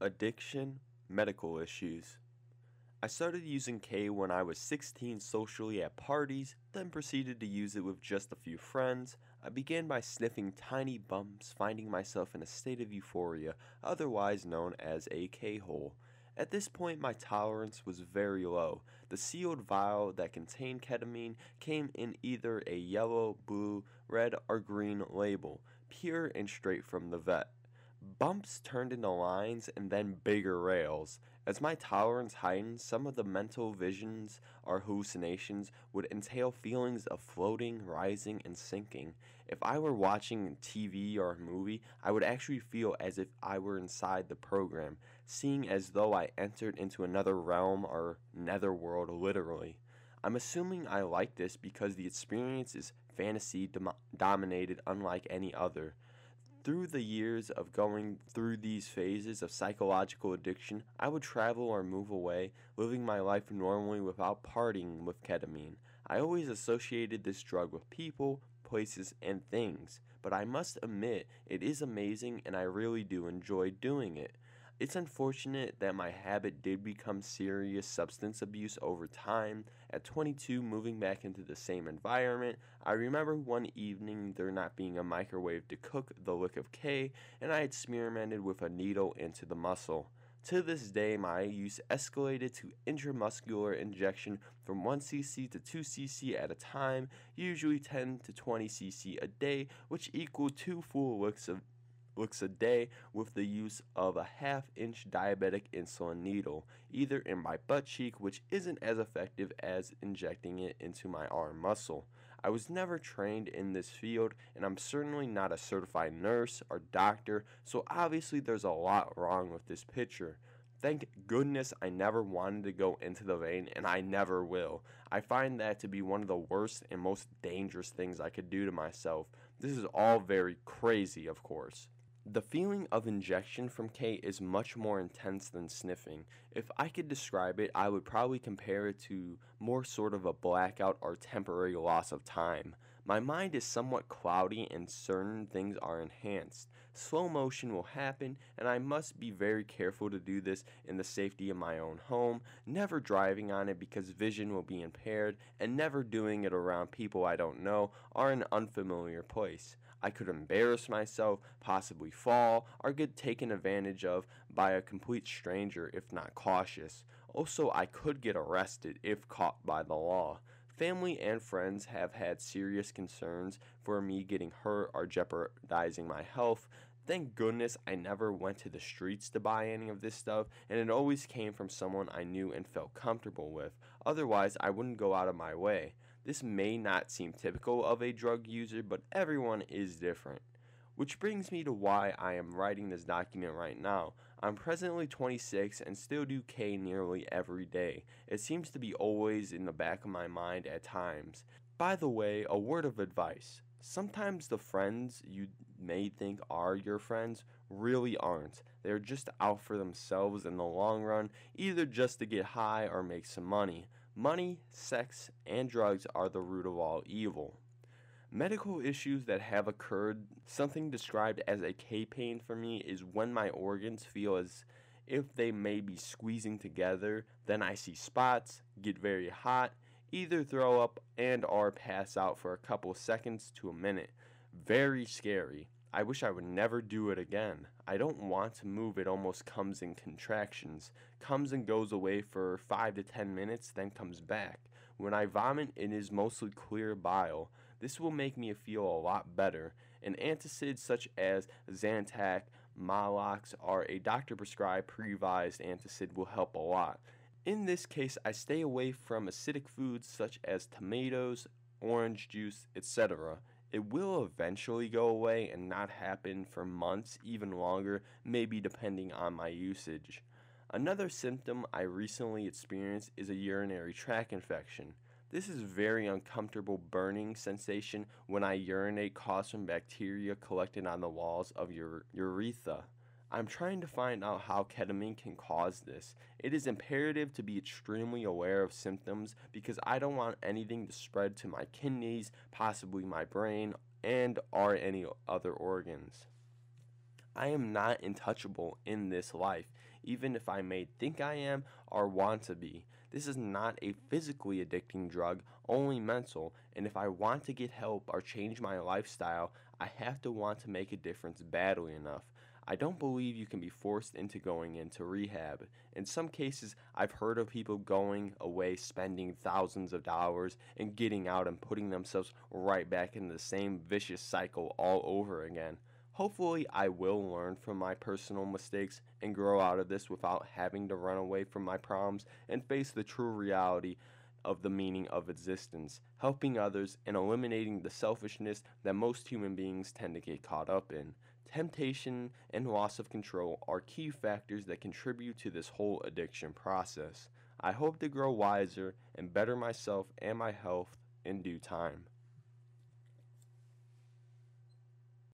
Addiction, medical issues. I started using K when I was 16 socially at parties, then proceeded to use it with just a few friends. I began by sniffing tiny bumps, finding myself in a state of euphoria, otherwise known as a K hole. At this point, my tolerance was very low. The sealed vial that contained ketamine came in either a yellow, blue, red, or green label, pure and straight from the vet. Bumps turned into lines and then bigger rails. As my tolerance heightened, some of the mental visions or hallucinations would entail feelings of floating, rising, and sinking. If I were watching TV or a movie, I would actually feel as if I were inside the program, seeing as though I entered into another realm or netherworld literally. I'm assuming I like this because the experience is fantasy dom- dominated unlike any other. Through the years of going through these phases of psychological addiction, I would travel or move away, living my life normally without partying with ketamine. I always associated this drug with people, places, and things, but I must admit it is amazing and I really do enjoy doing it. It's unfortunate that my habit did become serious substance abuse over time. At 22, moving back into the same environment, I remember one evening there not being a microwave to cook the lick of K, and I had experimented with a needle into the muscle. To this day, my use escalated to intramuscular injection from 1cc to 2cc at a time, usually 10 to 20 cc a day, which equaled two full licks of looks a day with the use of a half inch diabetic insulin needle, either in my butt cheek, which isn't as effective as injecting it into my arm muscle. I was never trained in this field, and I'm certainly not a certified nurse or doctor, so obviously there's a lot wrong with this picture. Thank goodness I never wanted to go into the vein, and I never will. I find that to be one of the worst and most dangerous things I could do to myself. This is all very crazy, of course. The feeling of injection from K is much more intense than sniffing. If I could describe it, I would probably compare it to more sort of a blackout or temporary loss of time. My mind is somewhat cloudy and certain things are enhanced. Slow motion will happen, and I must be very careful to do this in the safety of my own home, never driving on it because vision will be impaired, and never doing it around people I don't know or an unfamiliar place. I could embarrass myself, possibly fall, or get taken advantage of by a complete stranger if not cautious. Also, I could get arrested if caught by the law. Family and friends have had serious concerns for me getting hurt or jeopardizing my health. Thank goodness I never went to the streets to buy any of this stuff, and it always came from someone I knew and felt comfortable with. Otherwise, I wouldn't go out of my way. This may not seem typical of a drug user, but everyone is different. Which brings me to why I am writing this document right now. I'm presently 26 and still do K nearly every day. It seems to be always in the back of my mind at times. By the way, a word of advice. Sometimes the friends you may think are your friends really aren't. They're just out for themselves in the long run, either just to get high or make some money. Money, sex, and drugs are the root of all evil. Medical issues that have occurred, something described as a K pain for me, is when my organs feel as if they may be squeezing together. Then I see spots, get very hot, either throw up and or pass out for a couple seconds to a minute. Very scary. I wish I would never do it again. I don't want to move. It almost comes in contractions, comes and goes away for 5 to 10 minutes, then comes back. When I vomit, it is mostly clear bile. This will make me feel a lot better. An antacid such as Zantac, Maalox, or a doctor prescribed Prevacid antacid will help a lot. In this case, I stay away from acidic foods such as tomatoes, orange juice, etc. It will eventually go away and not happen for months, even longer, maybe depending on my usage. Another symptom I recently experienced is a urinary tract infection. This is very uncomfortable burning sensation when I urinate caused from bacteria collected on the walls of your urethra. I'm trying to find out how ketamine can cause this. It is imperative to be extremely aware of symptoms because I don't want anything to spread to my kidneys, possibly my brain, and or any other organs. I am not untouchable in this life, even if I may think I am or want to be. This is not a physically addicting drug, only mental, and if I want to get help or change my lifestyle, I have to want to make a difference badly enough. I don't believe you can be forced into going into rehab. In some cases, I've heard of people going away spending thousands of dollars and getting out and putting themselves right back in the same vicious cycle all over again. Hopefully, I will learn from my personal mistakes and grow out of this without having to run away from my problems and face the true reality of the meaning of existence, helping others and eliminating the selfishness that most human beings tend to get caught up in. Temptation and loss of control are key factors that contribute to this whole addiction process. I hope to grow wiser and better myself and my health in due time.